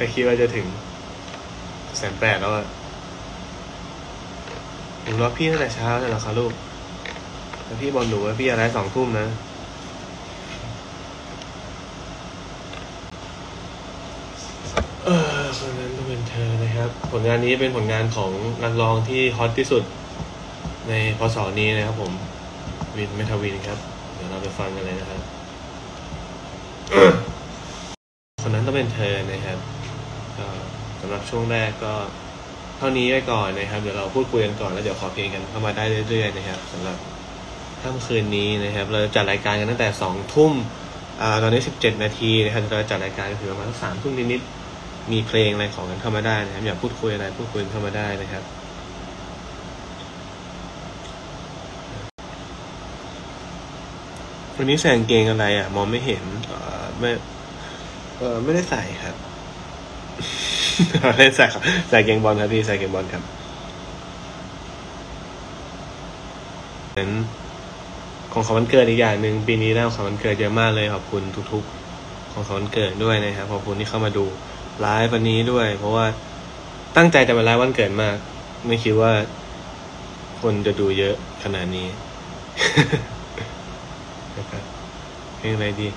ไม่คิดว่าจะถึงแสนแปดแล้วอะผมรอพี่ตั้งแต่เช้าเลยเหรอคะลูกแล้วพี่บอกหนูว่าพี่อะไรสองทุ่มนะ เออคนนั้นต้องเป็นเธอนะครับ ผลงานนี้เป็นผลงานของนักร้องที่ฮอตที่สุด ในพศนี้นะครับผม วินเมทาวินครับ เดี๋ยวเราไปฟังกันเลยนะครับ คนนั้นต้องเป็นเธอนะครับ สำหรับช่วงแรกก็เท่านี้ไว้ก่อนนะครับ เดี๋ยวเราพูดคุยกันก่อนแล้วเดี๋ยวขอเพลงกันเข้ามาได้เรื่อยๆนะครับสำหรับค่ำคืนนี้นะครับ เราจัดรายการกันตั้งแต่สองทุ่มอ่าตอนนี้สิบเจ็ดนาทีนะครับเราจัดรายการก็คือประมาณสามทุ่มนิดๆมีเพลงอะไรของกันเข้ามาได้นะครับ อยากพูดคุยอะไรพูดคุยกันเข้ามาได้นะครับวันนี้ใส่กางเกงอะไรอะ มองไม่เห็นเออไม่เออไม่ได้ใส่ครับ ไม่ได้ใส่ครับใส่เกงบอลครับพี่ใส่เกงบอลครับเป็นของขวันเกิดอีกอย่างหนึ่งปีนี้ได้ของขวันเกิดเยอะมากเลยขอบคุณทุกๆ ของขวันเกิดด้วยนะครับขอบคุณที่เข้ามาดูไลฟ์วันนี้ด้วย เพราะว่าตั้งใจจะมาไลฟ์วันเกิดมาก ไม่คิดว่า คนจะดูเยอะขนาดนี้นะครับเพลงอะไรดี